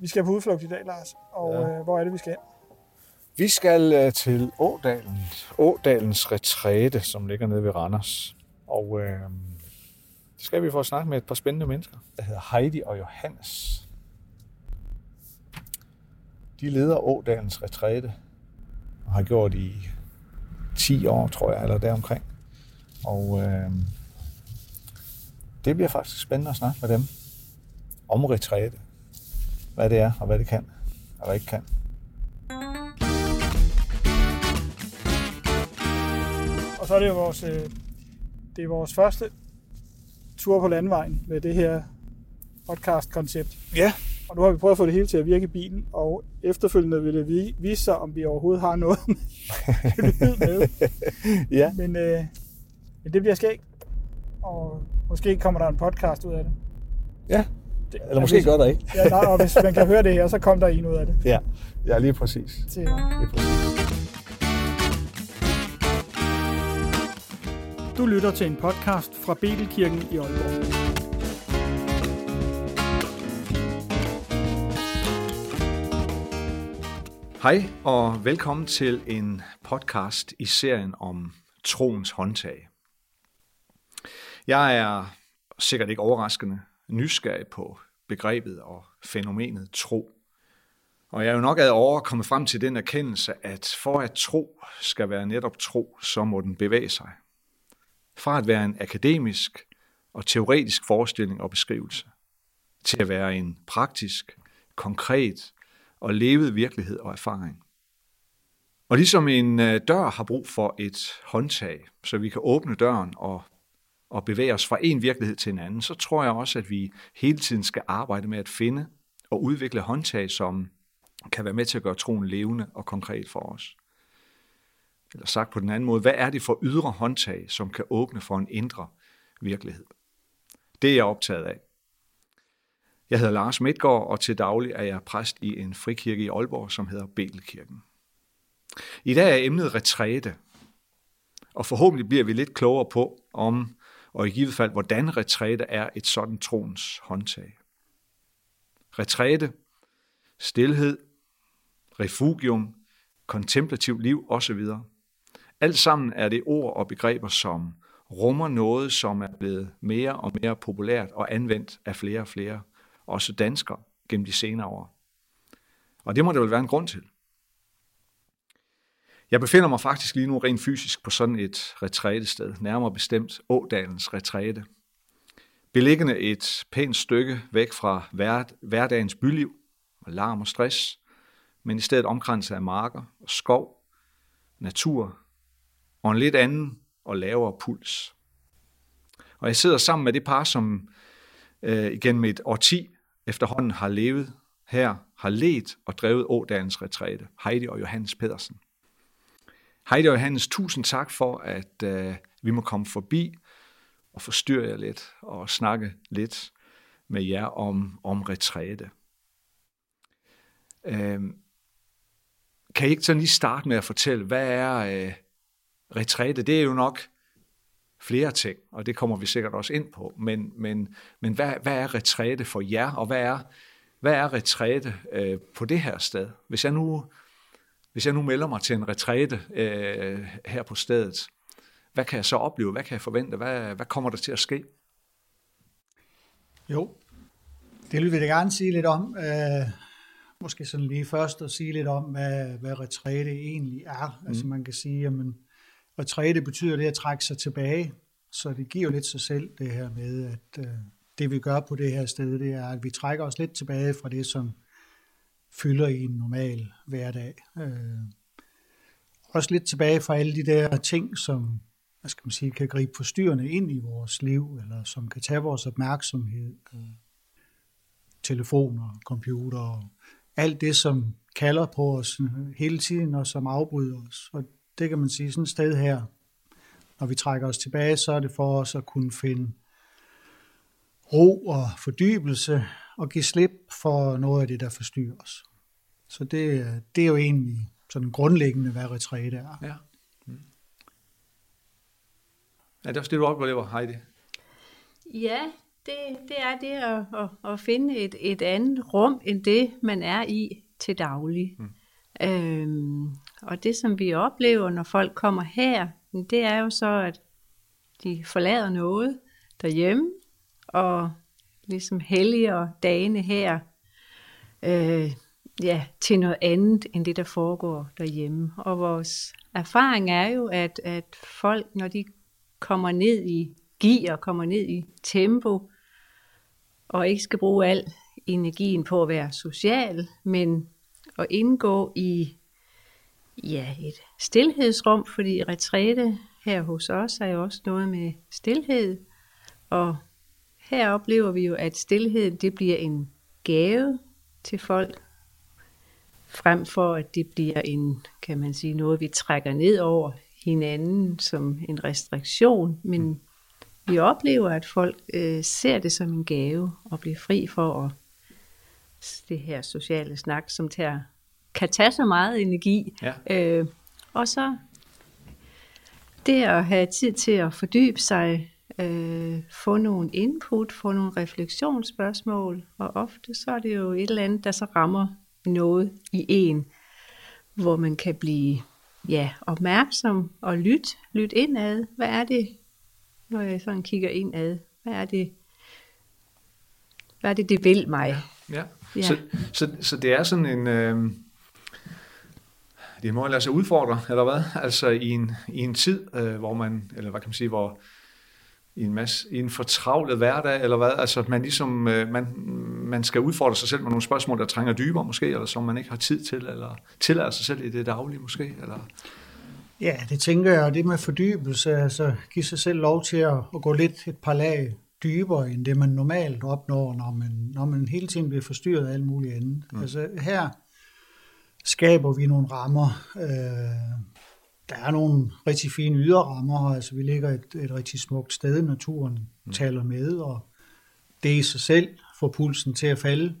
Vi skal på udflugt i dag, Lars. Og ja. øh, hvor er det, vi skal hen? Vi skal øh, til Ådalen, Ådalens retræte, som ligger nede ved Randers. Og øh, det skal vi få at snakke med et par spændende mennesker, der hedder Heidi og Johannes. De leder Ådalens retræte og har gjort i 10 år, tror jeg, eller deromkring. Og øh, det bliver faktisk spændende at snakke med dem om retræte. Hvad det er, og hvad det kan, og hvad det ikke kan. Og så er det jo vores, øh, det er vores første tur på landvejen med det her podcast-koncept. Ja. Og nu har vi prøvet at få det hele til at virke i bilen, og efterfølgende vil det vi- vise sig, om vi overhovedet har noget med med. ja. Men, øh, men det bliver skægt. Og måske kommer der en podcast ud af det. Ja, det eller måske gør der ikke. ja, nej, og hvis man kan høre det her, så kommer der en ud af det. Ja, ja lige præcis. Til, Lige præcis. Du lytter til en podcast fra Betelkirken i Aalborg. Hej og velkommen til en podcast i serien om troens håndtag. Jeg er sikkert ikke overraskende nysgerrig på begrebet og fænomenet tro. Og jeg er jo nok ad over kommet frem til den erkendelse, at for at tro skal være netop tro, så må den bevæge sig. Fra at være en akademisk og teoretisk forestilling og beskrivelse, til at være en praktisk, konkret og levet virkelighed og erfaring. Og ligesom en øh, dør har brug for et håndtag, så vi kan åbne døren og, og bevæge os fra en virkelighed til en anden, så tror jeg også, at vi hele tiden skal arbejde med at finde og udvikle håndtag, som kan være med til at gøre troen levende og konkret for os. Eller sagt på den anden måde, hvad er det for ydre håndtag, som kan åbne for en indre virkelighed? Det er jeg optaget af. Jeg hedder Lars Midtgaard, og til daglig er jeg præst i en frikirke i Aalborg, som hedder Betelkirken. I dag er emnet retræte, og forhåbentlig bliver vi lidt klogere på, om og i givet fald, hvordan retræte er et sådan troens håndtag. Retræte, stilhed, refugium, kontemplativ liv osv. Alt sammen er det ord og begreber, som rummer noget, som er blevet mere og mere populært og anvendt af flere og flere også danskere, gennem de senere år. Og det må der vel være en grund til. Jeg befinder mig faktisk lige nu rent fysisk på sådan et retrætested, nærmere bestemt Ådalens retræte. Beliggende et pænt stykke væk fra hverdagens byliv, og larm og stress, men i stedet omkranset af marker og skov, natur og en lidt anden og lavere puls. Og jeg sidder sammen med det par, som øh, igennem et årti efterhånden har levet her, har let og drevet Ådalens retræte, Heidi og Johannes Pedersen. Heidi og Johannes, tusind tak for, at øh, vi må komme forbi og forstyrre jer lidt og snakke lidt med jer om, om retræte. Øh, kan I ikke sådan lige starte med at fortælle, hvad er øh, retræte? Det er jo nok flere ting, og det kommer vi sikkert også ind på. Men, men, men hvad, hvad er retræte for jer, og hvad er, hvad er retræte øh, på det her sted? Hvis jeg nu, hvis jeg nu melder mig til en retræte øh, her på stedet, hvad kan jeg så opleve? Hvad kan jeg forvente? Hvad, hvad kommer der til at ske? Jo, det vil vi da gerne sige lidt om. Øh, måske sådan lige først at sige lidt om, hvad, hvad retræte egentlig er. Mm. Altså man kan sige, at retræte betyder det at trække sig tilbage, så det giver jo lidt sig selv det her med, at øh, det vi gør på det her sted, det er, at vi trækker os lidt tilbage fra det, som fylder i en normal hverdag. Øh, også lidt tilbage fra alle de der ting, som hvad skal man sige, kan gribe forstyrrende ind i vores liv, eller som kan tage vores opmærksomhed. Øh, telefoner, computer, alt det, som kalder på os hele tiden, og som afbryder os. Og det kan man sige sådan et sted her, når vi trækker os tilbage, så er det for os at kunne finde ro og fordybelse og give slip for noget af det, der forstyrrer os. Så det, det er jo egentlig sådan grundlæggende, hvad retræte er. Ja. Mm. Er det også det, du oplever, Heidi? Ja, det, det er det at, at, at finde et, et andet rum, end det, man er i til daglig. Mm. Øhm, og det, som vi oplever, når folk kommer her, det er jo så, at de forlader noget derhjemme, og ligesom helliger dagene her øh, ja, til noget andet, end det, der foregår derhjemme. Og vores erfaring er jo, at, at folk, når de kommer ned i gear, kommer ned i tempo, og ikke skal bruge al energien på at være social, men at indgå i ja, et stillhedsrum, fordi retræte her hos os er jo også noget med stillhed, og her oplever vi jo, at stillheden det bliver en gave til folk, frem for at det bliver en, kan man sige, noget vi trækker ned over hinanden som en restriktion, men vi oplever, at folk øh, ser det som en gave og bliver fri for at det her sociale snak, som tager, kan tage så meget energi. Ja. Øh, og så det at have tid til at fordybe sig, øh, få nogle input, få nogle refleksionsspørgsmål, og ofte så er det jo et eller andet, der så rammer noget i en, hvor man kan blive ja, opmærksom og lytte, lytte indad. Hvad er det, når jeg sådan kigger indad? Hvad er det, hvad er det, det vil mig? Ja, ja. ja. Så, så, så det er sådan en... Øh det må lade sig udfordre, eller hvad? Altså i en, i en tid, øh, hvor man, eller hvad kan man sige, hvor i en masse, i en fortravlet hverdag, eller hvad? Altså man ligesom, øh, man, man skal udfordre sig selv med nogle spørgsmål, der trænger dybere måske, eller som man ikke har tid til, eller tillader sig selv i det daglige måske, eller... Ja, det tænker jeg, og det med fordybelse, altså give sig selv lov til at, at gå lidt et par lag dybere, end det man normalt opnår, når man, når man hele tiden bliver forstyrret af alt muligt andet. Mm. Altså her skaber vi nogle rammer. Øh, der er nogle rigtig fine ydre rammer, altså vi ligger et, et rigtig smukt sted, naturen mm. taler med, og det i sig selv får pulsen til at falde.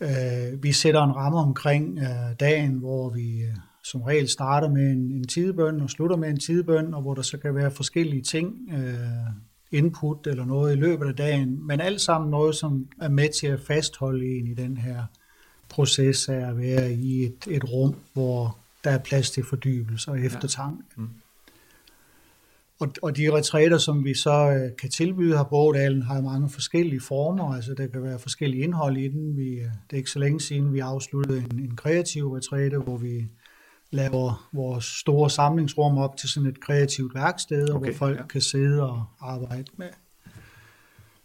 Øh, vi sætter en ramme omkring øh, dagen, hvor vi øh, som regel starter med en, en tidebøn og slutter med en tidebøn, og hvor der så kan være forskellige ting, øh, input eller noget i løbet af dagen, men alt sammen noget, som er med til at fastholde en i den her proces af at være i et, et rum, hvor der er plads til fordybelse og eftertanke. Ja. Mm. Og, og de retræter, som vi så øh, kan tilbyde her på Ådalen, har mange forskellige former. Altså, der kan være forskellige indhold i den. Vi, øh, det er ikke så længe siden, vi afsluttede en, en kreativ retræte, hvor vi laver vores store samlingsrum op til sådan et kreativt værksted, okay, hvor folk ja. kan sidde og arbejde med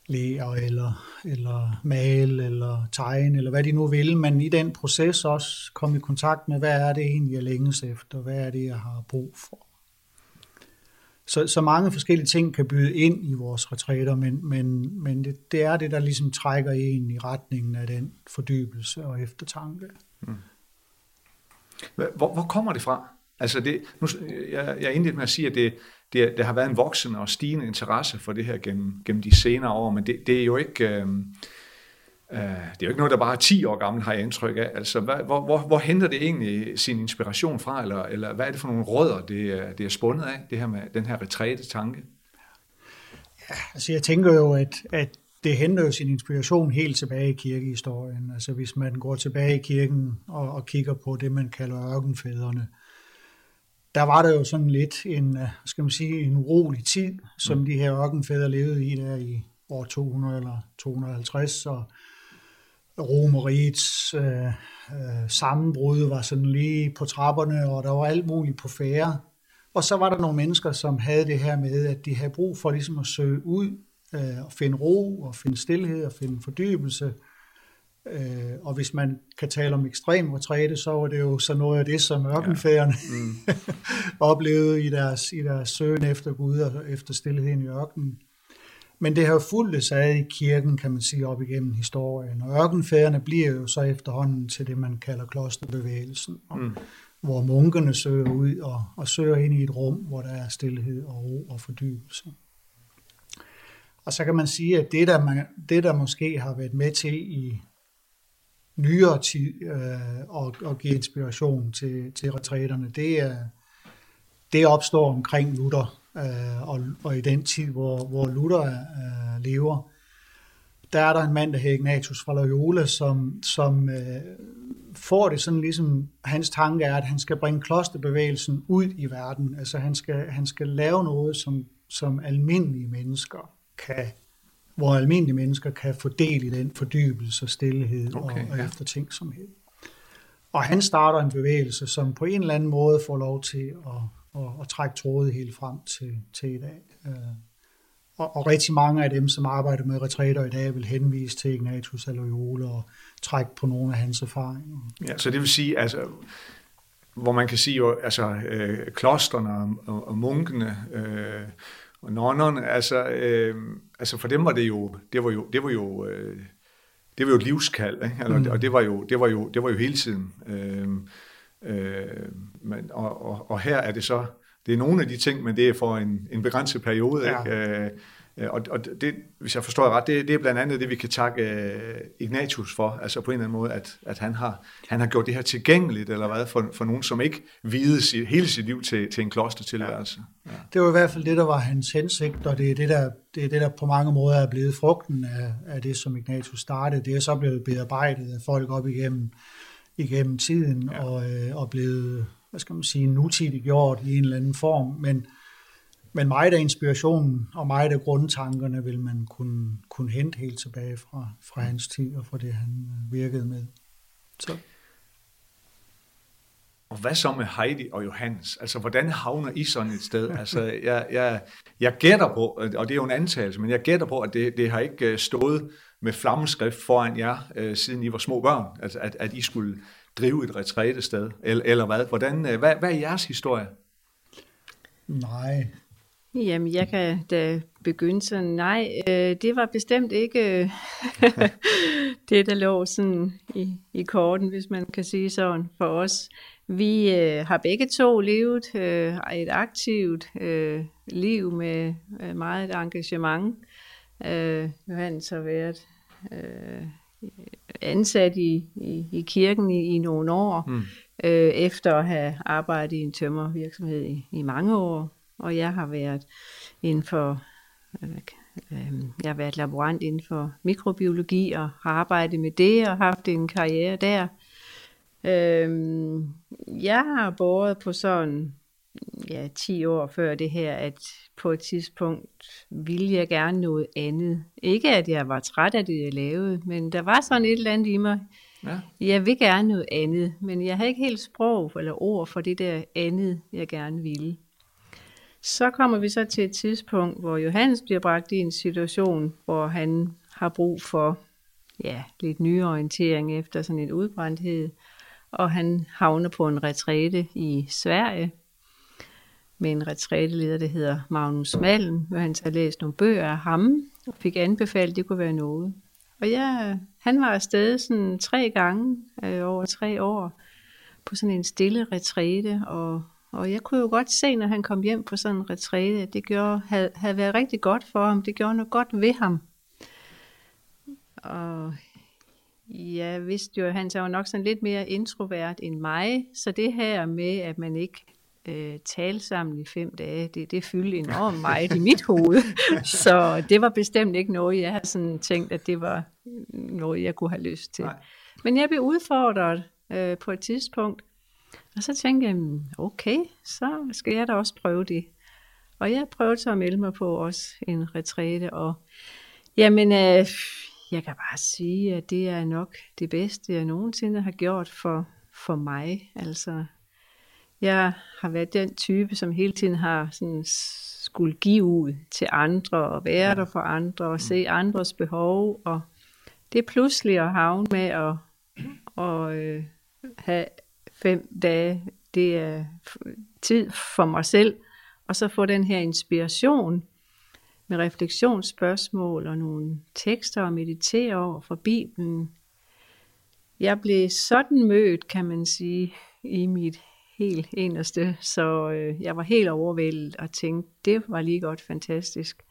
lære eller, eller male eller tegne, eller hvad de nu vil, men i den proces også komme i kontakt med, hvad er det egentlig, jeg længes efter, hvad er det, jeg har brug for. Så, så mange forskellige ting kan byde ind i vores retræter, men, men, men det, det er det, der ligesom trækker en i retningen af den fordybelse og eftertanke. Mm. Hvor, hvor kommer det fra? Altså det, nu, jeg, jeg indledte med at sige, at det, det, det har været en voksende og stigende interesse for det her gennem, gennem de senere år, men det, det er jo ikke... Øh, øh, det er jo ikke noget, der bare er 10 år gammel, har jeg indtryk af. Altså, hvad, hvor, hvor, hvor henter det egentlig sin inspiration fra, eller, eller hvad er det for nogle rødder, det, øh, det er spundet af, det her med den her retræte-tanke? Ja, altså jeg tænker jo, at, at det henter jo sin inspiration helt tilbage i kirkehistorien. Altså hvis man går tilbage i kirken og, og kigger på det, man kalder ørkenfædrene, øh, der var der jo sådan lidt en, øh, skal man sige, en urolig tid, som mm. de her ørkenfædre levede i der i år 200 eller 250, og Romerigets øh, øh, sammenbrud var sådan lige på trapperne, og der var alt muligt på færre. Og så var der nogle mennesker, som havde det her med, at de havde brug for ligesom at søge ud, øh, og finde ro, og finde stillhed, og finde fordybelse, Øh, og hvis man kan tale om ekstrem retræte, så var det jo så noget af det, som ørkenfærdene ja. mm. oplevede i deres, i deres søgen efter Gud og efter stillheden i ørkenen. Men det har fulgt sig i kirken, kan man sige, op igennem historien. Og ørkenfærdene bliver jo så efterhånden til det, man kalder klosterbevægelsen, mm. hvor munkene søger ud og, og søger ind i et rum, hvor der er stillhed og ro og fordybelse. Og så kan man sige, at det der, man, det, der måske har været med til i nyere tid øh, og, og give inspiration til, til retræterne, det, er, det opstår omkring Luther, øh, og, og i den tid, hvor, hvor Luther øh, lever, der er der en mand, der hedder Ignatius fra Loyola, som, som øh, får det sådan ligesom, hans tanke er, at han skal bringe klosterbevægelsen ud i verden. Altså han skal, han skal lave noget, som, som almindelige mennesker kan, hvor almindelige mennesker kan få del i den fordybelse stillhed okay, og, og ja. eftertænksomhed. Og han starter en bevægelse, som på en eller anden måde får lov til at, at, at trække trådet helt frem til, til i dag. Øh, og, og rigtig mange af dem, som arbejder med retræter i dag, vil henvise til Ignatius af Loyola og trække på nogle af hans erfaringer. Ja, så det vil sige, altså, hvor man kan sige jo, altså øh, klosterne og, og, og munkene øh, og nonnerne, altså, øh, altså for dem var det jo, det var jo, det var jo, øh, det var jo et livskald, ikke? Altså, mm. og det var jo, det var jo, det var jo hele tiden. Øh, øh, men, og, og, og her er det så, det er nogle af de ting, men det er for en, en begrænset periode. Ja. Ikke? Øh, og, og det, hvis jeg forstår ret, det, det er blandt andet det, vi kan takke uh, Ignatius for, altså på en eller anden måde, at, at han, har, han har gjort det her tilgængeligt, eller hvad, for, for nogen, som ikke videde sit, hele sit liv til, til en klostertilværelse. Ja. Ja. Det var i hvert fald det, der var hans hensigt, og det er det, der, det er det, der på mange måder er blevet frugten af, af det, som Ignatius startede. Det er så blevet bearbejdet af folk op igennem, igennem tiden, ja. og, øh, og blevet hvad skal man sige, nutidigt gjort i en eller anden form, men, men meget af inspirationen og meget af grundtankerne vil man kunne, kunne hente helt tilbage fra, fra hans tid og fra det, han øh, virkede med. Så. Og hvad så med Heidi og Johannes? Altså, hvordan havner I sådan et sted? Altså, jeg, jeg, jeg gætter på, og det er jo en antagelse, men jeg gætter på, at det, det har ikke øh, stået med flammeskrift foran jer, øh, siden I var små børn, at, at, at I skulle drive et retrætested, eller, eller hvad? Hvordan, øh, hvad? Hvad er jeres historie? Nej. Jamen, jeg kan da begynde sådan, nej, øh, det var bestemt ikke øh, det, der lå sådan i, i korten, hvis man kan sige sådan, for os. Vi øh, har begge to levet øh, et aktivt øh, liv med øh, meget engagement. Øh, Johannes har været øh, ansat i, i, i kirken i, i nogle år, mm. øh, efter at have arbejdet i en tømmervirksomhed i, i mange år. Og jeg har været inden for, øh, øh, jeg har været laborant inden for mikrobiologi og har arbejdet med det og haft en karriere der. Øh, jeg har båret på sådan ja, 10 år før det her, at på et tidspunkt ville jeg gerne noget andet. Ikke at jeg var træt af det, jeg lavede, men der var sådan et eller andet i mig. Ja. Jeg vil gerne noget andet, men jeg havde ikke helt sprog eller ord for det der andet, jeg gerne ville. Så kommer vi så til et tidspunkt, hvor Johannes bliver bragt i en situation, hvor han har brug for ja, lidt nyorientering efter sådan en udbrændthed, og han havner på en retræte i Sverige, med en retræteleder, der hedder Magnus Malm, hvor han har læst nogle bøger af ham, og fik anbefalet, at det kunne være noget. Og ja, han var afsted sådan tre gange øh, over tre år på sådan en stille retræte, og, og jeg kunne jo godt se, når han kom hjem på sådan en retræte, at det gjorde, havde, havde været rigtig godt for ham. Det gjorde noget godt ved ham. Og jeg vidste jo, at han var nok sådan lidt mere introvert end mig, så det her med, at man ikke øh, tale sammen i fem dage, det, det fyldte enormt meget i mit hoved. Så det var bestemt ikke noget, jeg havde sådan tænkt, at det var noget, jeg kunne have lyst til. Nej. Men jeg blev udfordret øh, på et tidspunkt, og så tænkte jeg, okay, så skal jeg da også prøve det. Og jeg prøvede så at melde mig på også en retræte, og jamen, øh, jeg kan bare sige, at det er nok det bedste, jeg nogensinde har gjort for, for mig. Altså, jeg har været den type, som hele tiden har sådan skulle give ud til andre, og være ja. der for andre, og mm. se andres behov, og det er pludselig at havne med at, og, øh, have fem dage, det er tid for mig selv, og så få den her inspiration med refleksionsspørgsmål og nogle tekster at meditere over fra Bibelen. Jeg blev sådan mødt, kan man sige, i mit helt eneste, så øh, jeg var helt overvældet og tænkte, det var lige godt fantastisk.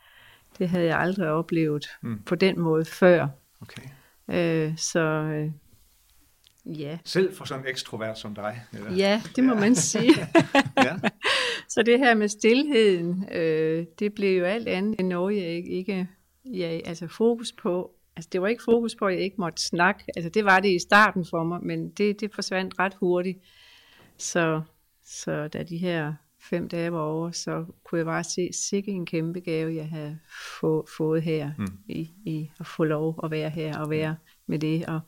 Det havde jeg aldrig oplevet mm. på den måde før. Okay. Øh, så øh, ja. Selv for sådan en ekstrovert som dig? Eller? Ja, det må ja. man sige. ja. Så det her med stillheden, øh, det blev jo alt andet end noget, jeg ikke, ikke jeg, altså fokus på altså det var ikke fokus på, at jeg ikke måtte snakke. Altså det var det i starten for mig, men det, det forsvandt ret hurtigt. Så, så da de her fem dage var over, så kunne jeg bare se, sikke en kæmpe gave, jeg havde få, fået her, mm. i, i at få lov at være her, og være med det, og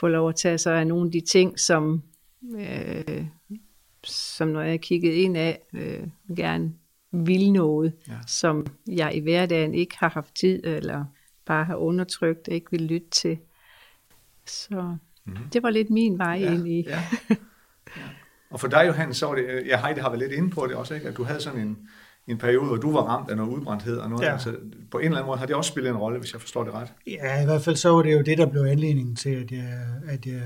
få lov at tage sig af nogle af de ting, som, øh, som når jeg kiggede ind af, øh, gerne ville noget, ja. som jeg i hverdagen ikke har haft tid, eller bare har undertrykt, og ikke vil lytte til. Så mm. det var lidt min vej ja, ind i. ja. ja. Og for dig, Johannes, så var det, ja, Heidi har været lidt inde på det også, ikke? at du havde sådan en, en periode, hvor du var ramt af noget udbrændthed og noget. Ja. Altså, på en eller anden måde har det også spillet en rolle, hvis jeg forstår det ret. Ja, i hvert fald så var det jo det, der blev anledningen til, at jeg, at jeg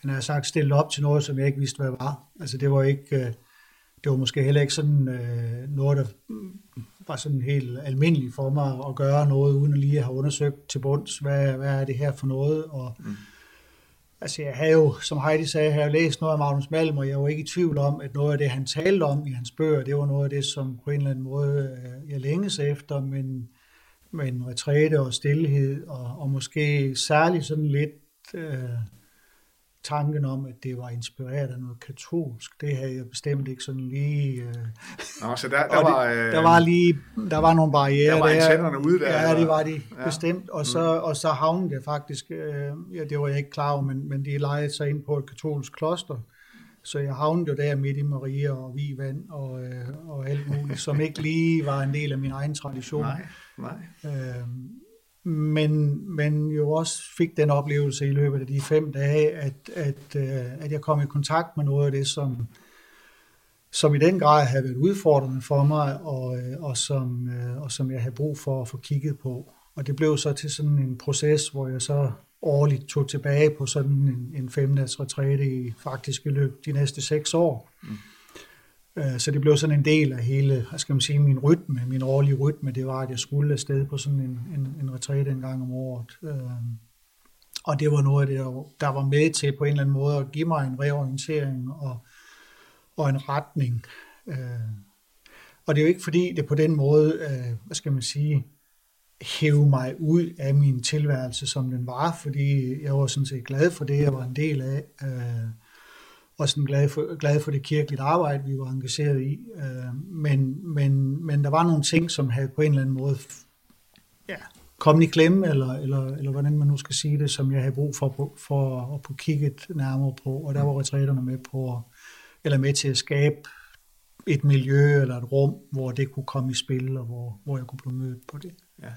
han har sagt, stillet op til noget, som jeg ikke vidste, hvad var. Altså det var ikke, øh, det var måske heller ikke sådan øh, noget, der var sådan helt almindeligt for mig at gøre noget, uden at lige have undersøgt til bunds, hvad, hvad er det her for noget, og mm Altså jeg havde jo, som Heidi sagde, jeg læst noget af Magnus Malm, og jeg var ikke i tvivl om, at noget af det, han talte om i hans bøger, det var noget af det, som på en eller anden måde øh, jeg længes efter, men, men retræte og stillhed, og, og måske særligt sådan lidt øh, tanken om, at det var inspireret af noget katolsk, det havde jeg bestemt ikke sådan lige... Øh, Nå, så der, der, var, øh, der var lige, der var nogle barriere der. var der. ude der. Ja, det var de ja. bestemt, og så, mm. og så havnede det faktisk, øh, ja, det var jeg ikke klar over, men, men de lejede sig ind på et katolsk kloster, så jeg havnede jo der midt i Maria og Vivand og, øh, og alt muligt, som ikke lige var en del af min egen tradition. Nej, nej. Øh, men, men jo også fik den oplevelse i løbet af de fem dage, at, at, øh, at jeg kom i kontakt med noget af det, som, som i den grad havde været udfordrende for mig, og, øh, og, som, øh, og som jeg havde brug for at få kigget på. Og det blev så til sådan en proces, hvor jeg så årligt tog tilbage på sådan en, en femdags retræte i faktisk i løbet de næste seks år. Mm. Øh, så det blev sådan en del af hele, hvad skal man sige, min rytme, min årlige rytme, det var, at jeg skulle afsted på sådan en, en, en retræt en gang om året. Øh, og det var noget af det, der var med til på en eller anden måde at give mig en reorientering og, og en retning. Øh, og det er jo ikke fordi, det på den måde, øh, hvad skal man sige, hæve mig ud af min tilværelse, som den var, fordi jeg var sådan set glad for det, jeg var en del af Øh, og sådan glad for, glad for det kirkelige arbejde, vi var engageret i. Øh, men, men, men der var nogle ting, som havde på en eller anden måde ja, kommet i klemme, eller, eller, eller hvordan man nu skal sige det, som jeg havde brug for, for at få kigget nærmere på. Og der var retræterne med på, eller med til at skabe et miljø eller et rum, hvor det kunne komme i spil, og hvor, hvor jeg kunne blive mødt på det. Ja.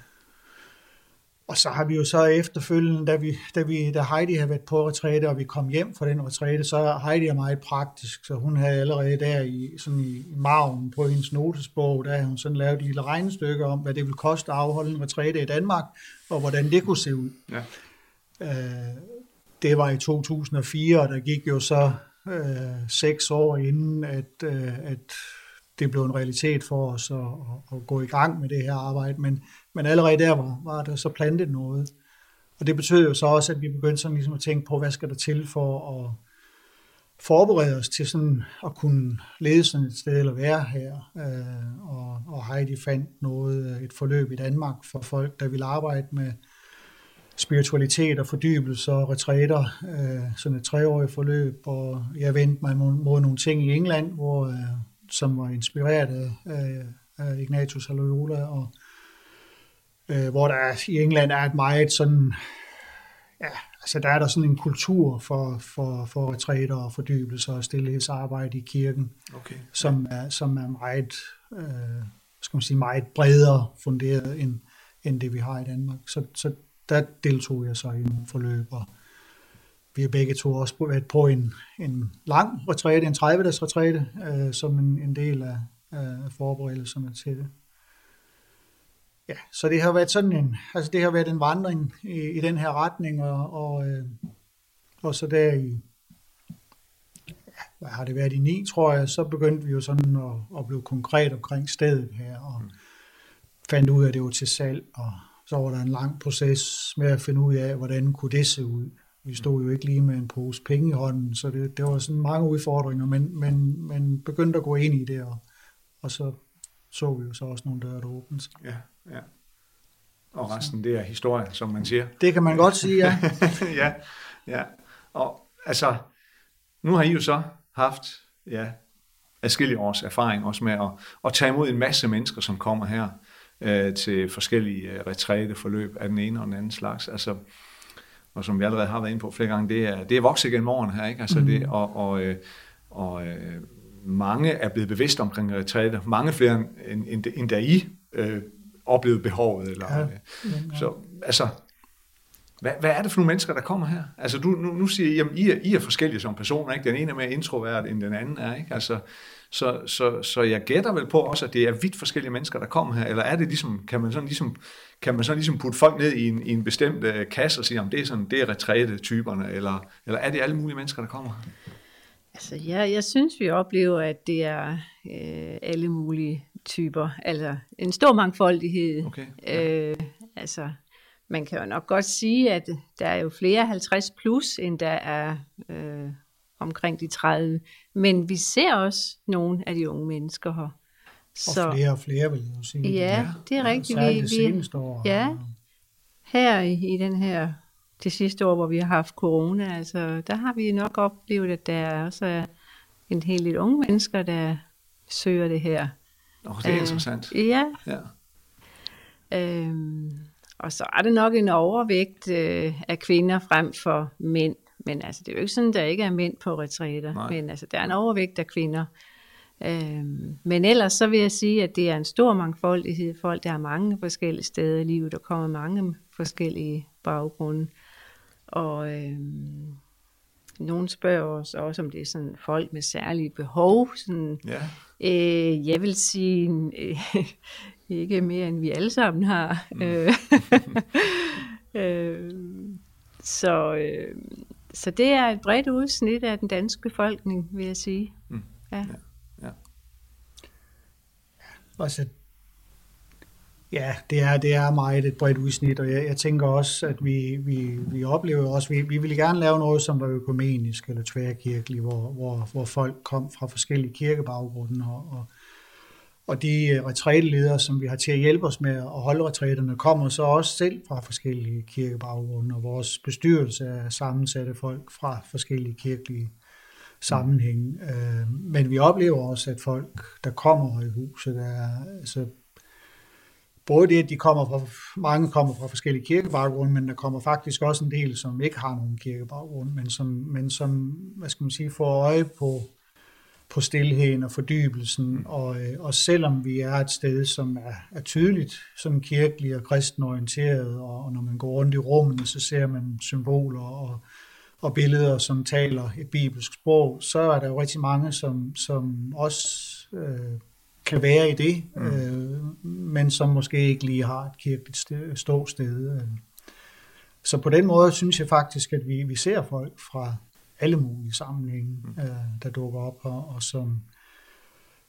Og så har vi jo så efterfølgende, da, vi, da, vi, da Heidi har været på retræte, og vi kom hjem fra den retræte, så Heidi er meget praktisk, så hun havde allerede der i, sådan i, marven på hendes notesbog, der havde hun sådan lavet et lille regnestykke om, hvad det ville koste at afholde en retræte i Danmark, og hvordan det kunne se ud. Ja. Øh, det var i 2004, og der gik jo så øh, seks år inden, at, øh, at det blev en realitet for os at, at, at gå i gang med det her arbejde, men, men allerede der var, var der så plantet noget. Og det betød jo så også, at vi begyndte sådan ligesom at tænke på, hvad skal der til for at forberede os til sådan at kunne lede sådan et sted eller være her. Øh, og, og Heidi fandt noget, et forløb i Danmark for folk, der ville arbejde med spiritualitet og fordybelse og retræter, øh, sådan et treårigt forløb, og jeg vendte mig mod, mod nogle ting i England, hvor, øh, som var inspireret af, af Ignatius og Loyola, og øh, hvor der er, i England er et meget sådan, ja, altså der er der sådan en kultur for, for, for retræter og fordybelser og stillhedsarbejde i kirken, okay. som, er, som er meget, øh, skal man sige, meget bredere funderet end, end det vi har i Danmark. Så, så der deltog jeg så i nogle forløb, og vi har begge to også været på en, en lang retræte, en 30-dages retræte, øh, som en, en del af, af forberedelserne til det. Ja, så det har været sådan en, altså det har været en vandring i, i den her retning, og, og, øh, og så der i, ja, hvad har det været i ni, tror jeg, så begyndte vi jo sådan at, at blive konkret omkring stedet her, og mm. fandt ud af, at det var til salg, og så var der en lang proces med at finde ud af, hvordan kunne det se ud. Vi stod jo ikke lige med en pose penge i hånden, så det, det var sådan mange udfordringer, men, men, men begyndte at gå ind i det, og, og så så vi jo så også nogle døre, der åbnede sig. Ja, ja. og resten det er historie, som man siger. Det kan man godt sige, ja. ja, ja. Og altså, nu har I jo så haft, ja, adskillige års erfaring også med at, at tage imod en masse mennesker, som kommer her øh, til forskellige øh, retræteforløb af den ene og den anden slags. Altså, og som vi allerede har været inde på flere gange, det er, det er vokset gennem årene her, ikke? Altså mm. det, og, og, øh, og øh, mange er blevet bevidst omkring retræte. Mange flere end, end, end da I øh, oplevede behovet. Eller, ja. Øh, så altså, hvad, hvad er det for nogle mennesker, der kommer her? Altså, du, nu, nu siger I, at I er, I er forskellige som personer, ikke? Den ene er mere introvert, end den anden er, ikke? Altså, så, så, så jeg gætter vel på også, at det er vidt forskellige mennesker, der kommer her, eller er det ligesom, kan man sådan ligesom, kan man sådan ligesom putte folk ned i en, i en bestemt uh, kasse og sige, om det er sådan, det er retræte-typerne, eller, eller er det alle mulige mennesker, der kommer? Altså, ja, jeg synes, vi oplever, at det er øh, alle mulige typer, altså en stor mangfoldighed. Okay, ja. øh, altså, man kan jo nok godt sige, at der er jo flere 50 plus, end der er øh, omkring de 30. Men vi ser også nogle af de unge mennesker her. Så, og flere og flere, vil jeg sige. Ja, det er rigtigt. Vi, det seneste år. Ja, her i, i den her, det sidste år, hvor vi har haft corona, altså, der har vi nok oplevet, at der er også en hel del unge mennesker, der søger det her. Oh, det er uh, interessant. Ja. ja. Øhm, og så er det nok en overvægt øh, af kvinder frem for mænd. Men altså, det er jo ikke sådan, der ikke er mænd på retræter. Men altså, der er en overvægt af kvinder. Øhm, men ellers så vil jeg sige, at det er en stor mangfoldighed. Folk, der er mange forskellige steder i livet. Der kommer mange forskellige baggrunde. Og øhm, nogen spørger os også, om det er sådan folk med særlige behov. Sådan, ja. øh, jeg vil sige, øh, ikke mere end vi alle sammen har. Mm. Øh, øh, så, øh, så det er et bredt udsnit af den danske befolkning, vil jeg sige. Mm. Ja. ja. ja. Altså, ja, det er, det er meget et bredt udsnit, og jeg, jeg tænker også, at vi, vi, vi oplever også, vi, vi vil gerne lave noget, som var økumenisk eller tværkirkelig, hvor, hvor, hvor folk kom fra forskellige kirkebaggrunde, og, og og de øh, retræteledere, som vi har til at hjælpe os med at holde retræterne, kommer så også selv fra forskellige kirkebaggrunde, og vores bestyrelse er sammensatte folk fra forskellige kirkelige sammenhænge. Øh, men vi oplever også, at folk, der kommer i huset, er, altså, både det, at de kommer fra, mange kommer fra forskellige kirkebaggrunde, men der kommer faktisk også en del, som ikke har nogen kirkebaggrund, men som, men som hvad skal man sige, får øje på på stillheden og fordybelsen, mm. og, øh, og selvom vi er et sted, som er, er tydeligt sådan kirkelig og kristen orienteret, og, og når man går rundt i rummene, så ser man symboler og, og billeder, som taler et bibelsk sprog, så er der jo rigtig mange, som, som også øh, kan være i det, mm. øh, men som måske ikke lige har et kirkeligt ståsted. Øh. Så på den måde synes jeg faktisk, at vi, vi ser folk fra alle mulige sammenhænge, mm. øh, der dukker op her, og som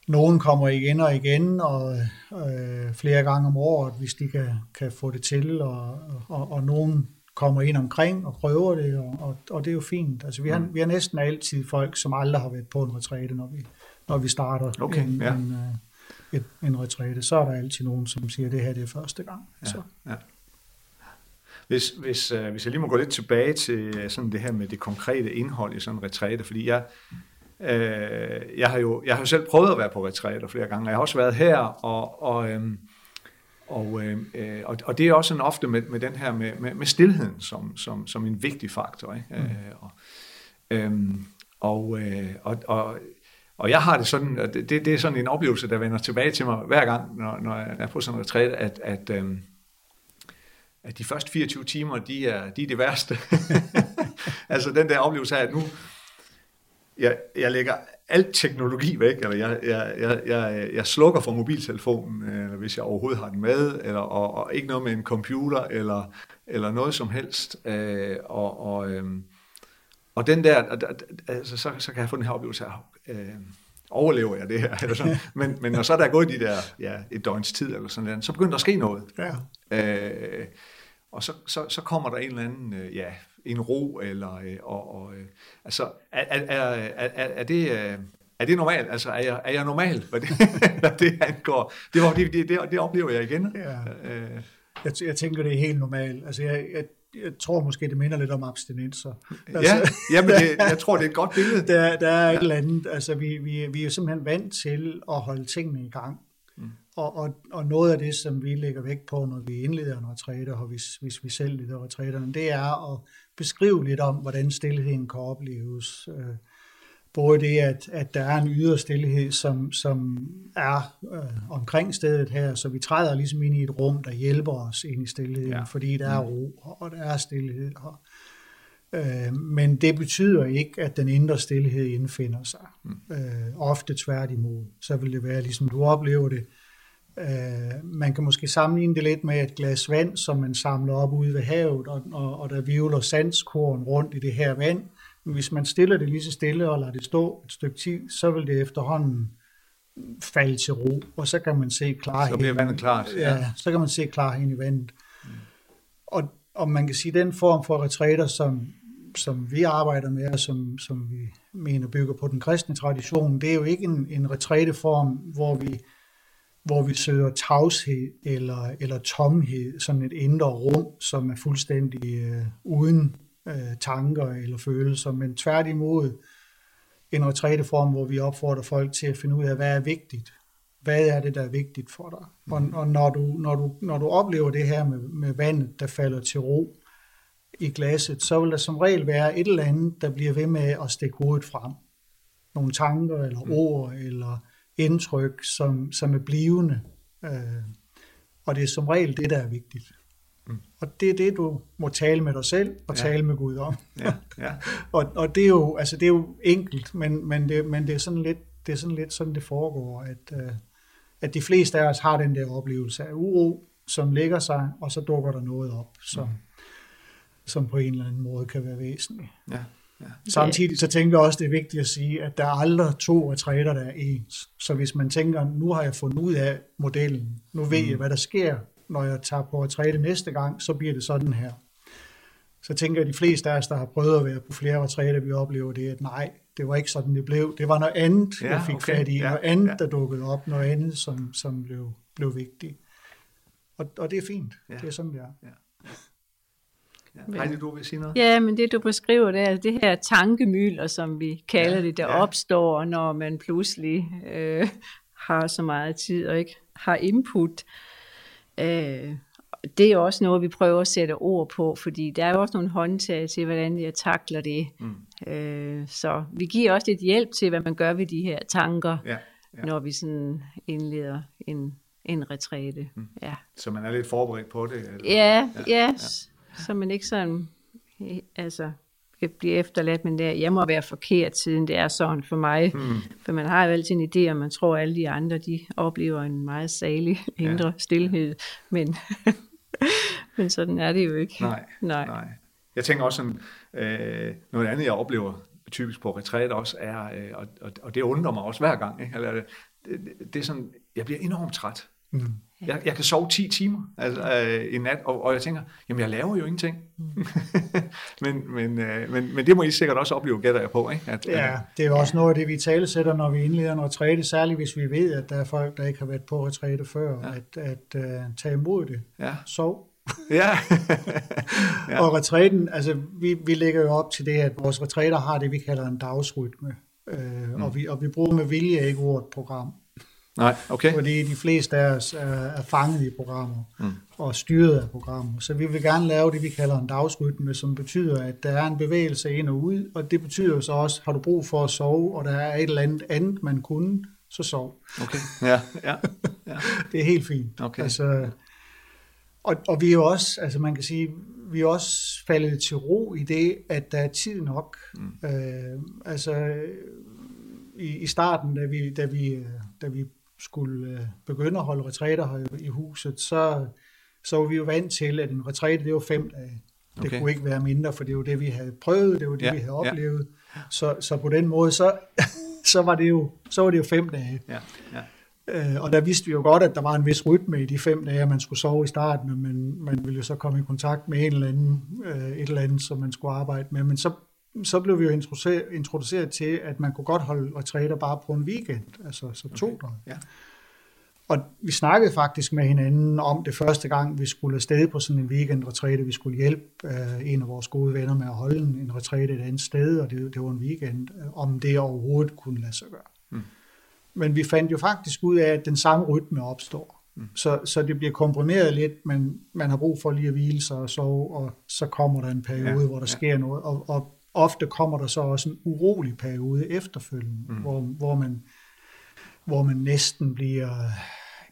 nogen kommer igen og igen, og øh, flere gange om året, hvis de kan, kan få det til, og, og, og nogen kommer ind omkring og prøver det, og, og, og det er jo fint. Altså, vi, har, mm. vi har næsten altid folk, som aldrig har været på en retræte, når vi, når vi starter okay, en, ja. en, øh, et, en retræte. Så er der altid nogen, som siger, at det her det er første gang. Ja, så. ja. Hvis, hvis, øh, hvis jeg lige må gå lidt tilbage til øh, sådan det her med det konkrete indhold i sådan en retræte, fordi jeg, øh, jeg, har jo, jeg har jo selv prøvet at være på retræter flere gange, jeg har også været her, og, og, øh, og, øh, og, og det er også sådan ofte med, med den her med, med, med stillheden som, som, som en vigtig faktor. Ikke? Mm. Øh, og, øh, og, og, og og jeg har det sådan, at det, det er sådan en oplevelse, der vender tilbage til mig hver gang, når, når jeg er på sådan en retræt, at, at, øh, at de første 24 timer, de er, de er det værste. altså den der oplevelse af, at nu, jeg, jeg lægger alt teknologi væk, eller jeg, jeg, jeg, jeg, jeg slukker for mobiltelefonen, eller hvis jeg overhovedet har den med, eller, og, og ikke noget med en computer, eller, eller noget som helst. Øh, og, og, øh, og den der, altså, så, så kan jeg få den her oplevelse af, øh, overlever jeg det her? Eller sådan. Men, men når så der er gået de der ja, et døgns tid, eller sådan noget, så begynder der at ske noget. Ja. Øh, og så, så, så kommer der en eller anden, øh, ja, en ro, eller, øh, og, og, øh, altså, er, er, er, er, er det... Øh, er det normalt? Altså, er jeg, er jeg normal, hvad det, hvad det angår? Det, var, det, det, det oplever jeg igen. Ja. Øh, jeg, jeg tænker, det er helt normalt. Altså, jeg, jeg, jeg tror måske, det minder lidt om abstinenser. Ja, Altså, ja men det, jeg tror, det er et godt billede. der, der er et eller andet, altså vi, vi, vi er simpelthen vant til at holde tingene i gang. Mm. Og, og, og noget af det, som vi lægger vægt på, når vi indleder en retræte, og hvis, hvis vi selv leder retræterne, det er at beskrive lidt om, hvordan stillheden kan opleves. Øh, Både det, at, at der er en ydre stillhed, som, som er øh, omkring stedet her, så vi træder ligesom ind i et rum, der hjælper os ind i stillheden, Ja. fordi der er ro, og der er stillhed her. Øh, men det betyder ikke, at den indre stillhed indfinder sig. Mm. Øh, ofte tværtimod. Så vil det være, ligesom du oplever det. Øh, man kan måske sammenligne det lidt med et glas vand, som man samler op ude ved havet, og, og, og der vivler sandskorn rundt i det her vand. Hvis man stiller det lige så stille og lader det stå et stykke tid, så vil det efterhånden falde til ro, og så kan man se klarheden. Så bliver vandet klart. Ja, så kan man se klarheden i vandet. Og, og man kan sige, den form for retræter, som, som vi arbejder med, og som, som vi mener bygger på den kristne tradition, det er jo ikke en, en retræteform, hvor vi, hvor vi søger tavshed eller, eller tomhed, sådan et indre rum, som er fuldstændig øh, uden øh, tanker eller følelser, men tværtimod en retræteform, hvor vi opfordrer folk til at finde ud af, hvad er vigtigt. Hvad er det, der er vigtigt for dig? Og, og når, du, når, du, når du oplever det her med, med vandet, der falder til ro i glasset, så vil der som regel være et eller andet, der bliver ved med at stikke hovedet frem. Nogle tanker eller ord eller indtryk, som, som er blivende. Øh, og det er som regel det, der er vigtigt. Mm. Og det er det, du må tale med dig selv og Ja. tale med Gud om. Ja, ja. Og, og det, er jo, altså det er jo enkelt, men, men, det, men det, er sådan lidt, det er sådan lidt sådan, det foregår, at, øh, at de fleste af os har den der oplevelse af uro, som lægger sig, og så dukker der noget op, som, som på en eller anden måde kan være væsentligt. ja, ja. Samtidig så tænker jeg også, det er vigtigt at sige, at der er aldrig to retræter, der er ens. Så hvis man tænker, nu har jeg fundet ud af modellen, nu ved jeg, hvad der sker, når jeg tager på retræte næste gang, så bliver det sådan her. Så tænker jeg, at de fleste af os, der har prøvet at være på flere retræter, vi oplever det, at nej, det var ikke sådan, det blev. Det var noget andet, Ja, jeg fik okay. fat i, Ja, noget andet, ja. der dukkede op, noget andet, som, som blev, blev vigtigt. Og, og det er fint. Ja. Det er sådan, det er. ja. Heidi, du vil sige noget? Ja, men det du beskriver, det er det her tankemylder, som vi kalder Ja, det, der ja. opstår, når man pludselig øh, har så meget tid og ikke har input. Øh, det er også noget, vi prøver at sætte ord på, fordi der er jo også nogle håndtag til, hvordan jeg takler det. Mm. Øh, så vi giver også lidt hjælp til, hvad man gør ved de her tanker, Ja, ja. når vi sådan indleder en, en retræte. Mm. Ja. så man er lidt forberedt på det? Eller? Ja, ja, ja. så man ikke sådan, altså, bliver efterladt, men det, jeg må være forkert, siden det er sådan for mig. Mm. For man har jo altid en idé, og man tror, at alle de andre, de oplever en meget salig indre Ja. stillhed, men, men sådan er det jo ikke. Nej, Nej. nej. Jeg tænker også sådan, øh, noget andet, jeg oplever typisk på retræt også, er, øh, og, og, og det undrer mig også hver gang, ikke? Eller, det, det, det er sådan, jeg bliver enormt træt. Mm. Jeg, jeg kan sove 10 timer altså, øh, i nat, og, og jeg tænker, jamen jeg laver jo ingenting. Mm. men, men, øh, men, men det må I sikkert også opleve, gætter jeg på, ikke? At, Ja, det er jo også noget af det, vi talesætter, når vi indleder en retræte, særligt hvis vi ved, at der er folk, der ikke har været på retræte før, Ja. at, at uh, tage imod det. ja, Sov. ja. Ja. Og retræten, altså vi, vi lægger jo op til det, at vores retræter har det, vi kalder en dagsrytme. Øh, mm. og, vi, og vi bruger med vilje ikke ordet program, Nej, okay. fordi de fleste af os er, fanget i programmer Mm. og styret af programmer. Så vi vil gerne lave det, vi kalder en dagsrytme, som betyder, at der er en bevægelse ind og ud, og det betyder så også, har du brug for at sove, og der er et eller andet andet, man kunne, så sov. okay. Ja, ja, ja. Det er helt fint. Okay. Altså, og, og vi er jo også, altså man kan sige, vi er også faldet til ro i det, at der er tid nok. Mm. Øh, altså i, i starten, da vi, da vi, øh, da vi skulle øh, begynde at holde retræter her i huset, så, så var vi jo vant til, at en retræte, det var fem dage. Det Okay. kunne ikke være mindre, for det var det, vi havde prøvet, det var det, Ja, vi havde ja. oplevet. Så, så på den måde, så, så, var det jo, så var det jo fem dage. ja, ja. Øh, og der vidste vi jo godt, at der var en vis rytme i de fem dage, man skulle sove i starten, men man ville jo så komme i kontakt med en eller anden, øh, et eller andet, som man skulle arbejde med. Men så, så blev vi jo introduceret, til, at man kunne godt holde retræter bare på en weekend, altså så to okay. døgn. Ja. og vi snakkede faktisk med hinanden om det første gang, vi skulle afsted på sådan en weekend-retræte. Vi skulle hjælpe øh, en af vores gode venner med at holde en, en retræte et andet sted, og det, det var en weekend, øh, om det overhovedet kunne lade sig gøre. Mm. Men vi fandt jo faktisk ud af, at den samme rytme opstår. Mm. Så, så det bliver komprimeret lidt, men man har brug for lige at hvile sig og sove, og så kommer der en periode, ja, hvor der ja. sker noget. Og, og ofte kommer der så også en urolig periode efterfølgende, mm. hvor, hvor, man, hvor man næsten bliver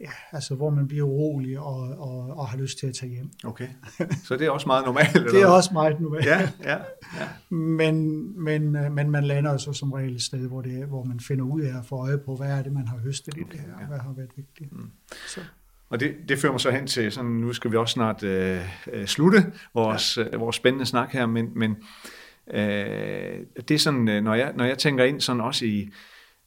ja, altså hvor man bliver urolig og, og, og har lyst til at tage hjem. Okay, så det er også meget normalt? Eller? det er også meget normalt. ja, ja, ja. Men, men, øh, men man lander så som regel et sted, hvor, det, hvor man finder ud af at få øje på, hvad er det, man har høstet i det her, og hvad har været vigtigt. Mm. Så. Og det, det fører mig så hen til, sådan, nu skal vi også snart øh, øh slutte vores, ja. øh, vores spændende snak her, men, men øh, det er sådan, øh, når jeg, når jeg tænker ind sådan også i,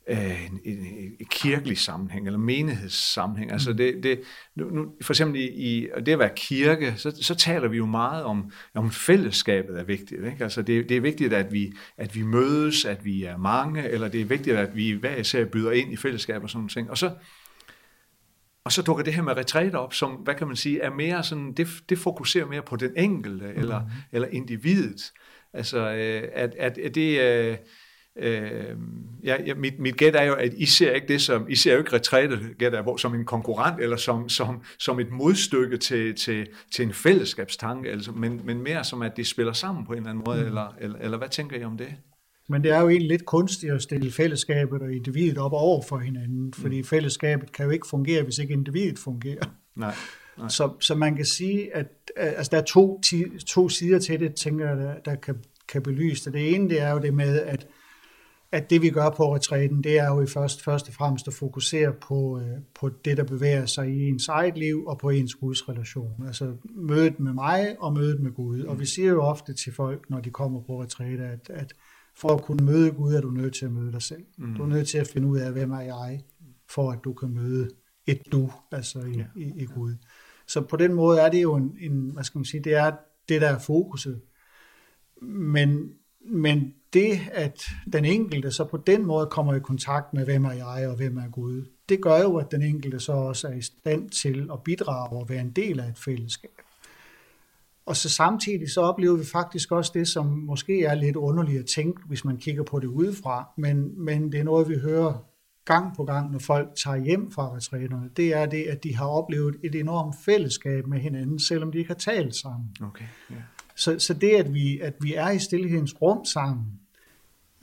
øh, en, en, en kirkelig sammenhæng, eller menighedssammenhæng. Altså mm. det, det, nu, for eksempel i, i det at være kirke, så, så taler vi jo meget om, om fællesskabet er vigtigt. Ikke? Altså det, det er vigtigt, at vi, at vi mødes, at vi er mange, eller det er vigtigt, at vi hver især byder ind i fællesskab og sådan noget. Og så, og så dukker det her med retræter op, som, hvad kan man sige, er mere sådan, det, det fokuserer mere på den enkelte, eller, mm. eller individet. Altså, øh, at, at, at det... Øh, Øh, ja, ja, mit, mit gæt er jo, at I ser ikke det som, I ser jo ikke retræte gæt er, som en konkurrent, eller som, som, som et modstykke til, til, til en fællesskabstanke, altså, men, men mere som, at de spiller sammen på en eller anden måde, mm. eller, eller, eller hvad tænker I om det? Men det er jo egentlig lidt kunstigt at stille fællesskabet og individet op over for hinanden, fordi mm. fællesskabet kan jo ikke fungere, hvis ikke individet fungerer. Nej. Nej. Så, så man kan sige, at altså, der er to, to sider til det, tænker jeg, der, der kan, kan belyse det. Det ene det er jo det med, at at det vi gør på retræten, det er jo i først, først og fremmest at fokusere på, øh, på det, der bevæger sig i ens eget liv og på ens Guds relation. Altså mødet med mig og mødet med Gud. Og vi siger jo ofte til folk, når de kommer på retræte, at, at for at kunne møde Gud, er du nødt til at møde dig selv. Mm. Du er nødt til at finde ud af, hvem er jeg, for at du kan møde et du, altså i, ja. i, i Gud. Så på den måde er det jo en, en, hvad skal man sige, det er det, der er fokuset. Men, men det, at den enkelte så på den måde kommer i kontakt med, hvem er jeg og hvem er Gud, det gør jo, at den enkelte så også er i stand til at bidrage og være en del af et fællesskab. Og så samtidig så oplever vi faktisk også det, som måske er lidt underligt at tænke, hvis man kigger på det udefra, men, men det er noget, vi hører gang på gang, når folk tager hjem fra retræterne, det er det, at de har oplevet et enormt fællesskab med hinanden, selvom de ikke har talt sammen. Okay, yeah. så, så det, at vi, at vi er i stillhedens rum sammen,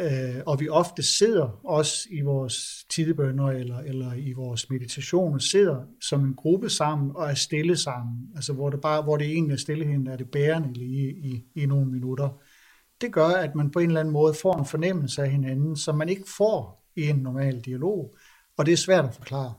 Øh, og vi ofte sidder også i vores tidebønder eller, eller i vores meditationer, sidder som en gruppe sammen og er stille sammen. Altså hvor det, bare, hvor det egentlig er stillheden, er det bærende lige i, i nogle minutter. Det gør, at man på en eller anden måde får en fornemmelse af hinanden, som man ikke får i en normal dialog. Og det er svært at forklare.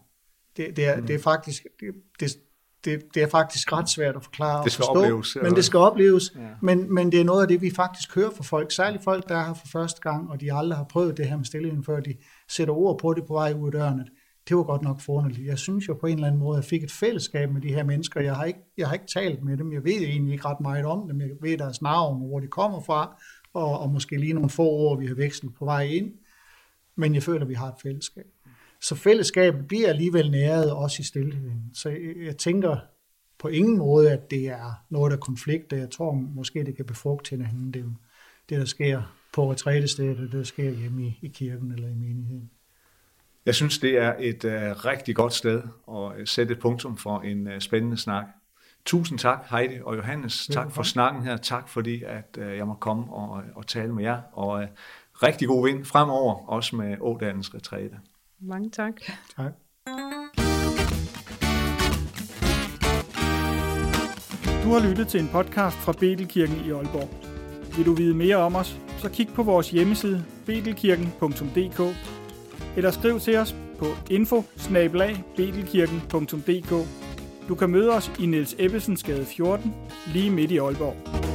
Det, det, er, mm. det er faktisk, det, det, det, det er faktisk ret svært at forklare det skal og forstå, opleves, men det skal opleves. Ja. Men, men det er noget af det, vi faktisk hører fra folk, særligt folk, der er her for første gang, og de aldrig har prøvet det her med stillheden, før de sætter ord på det på vej ud af døren, det var godt nok forunderligt. Jeg synes jo på en eller anden måde, at jeg fik et fællesskab med de her mennesker. Jeg har ikke, jeg har ikke talt med dem. Jeg ved egentlig ikke ret meget om dem. Jeg ved deres navn, hvor de kommer fra, og, og måske lige nogle få ord, vi har vekslet på vej ind. Men jeg føler, at vi har et fællesskab. Så fællesskabet bliver alligevel næret også i stillheden. Så jeg, jeg tænker, på ingen måde, at det er noget, der konflikter. Jeg tror måske, det kan befrugte hinanden. Det er det, der sker på retrætestedet, det der sker hjemme i, i kirken eller i menigheden. Jeg synes, det er et uh, rigtig godt sted at øh, sætte et punktum for en uh, spændende snak. Tusind tak, Heidi og Johannes. Tak for snakken her. Tak fordi, at uh, jeg må komme og, og tale med jer. Og uh, rigtig god vind fremover, også med Ådalens retræte. Mange tak. Tak. Du har lyttet til en podcast fra Betelkirken i Aalborg. Vil du vide mere om os, så kig på vores hjemmeside betelkirken.dk eller skriv til os på info Du kan møde os i Niels Ebbesens gade 14, lige midt i Aalborg.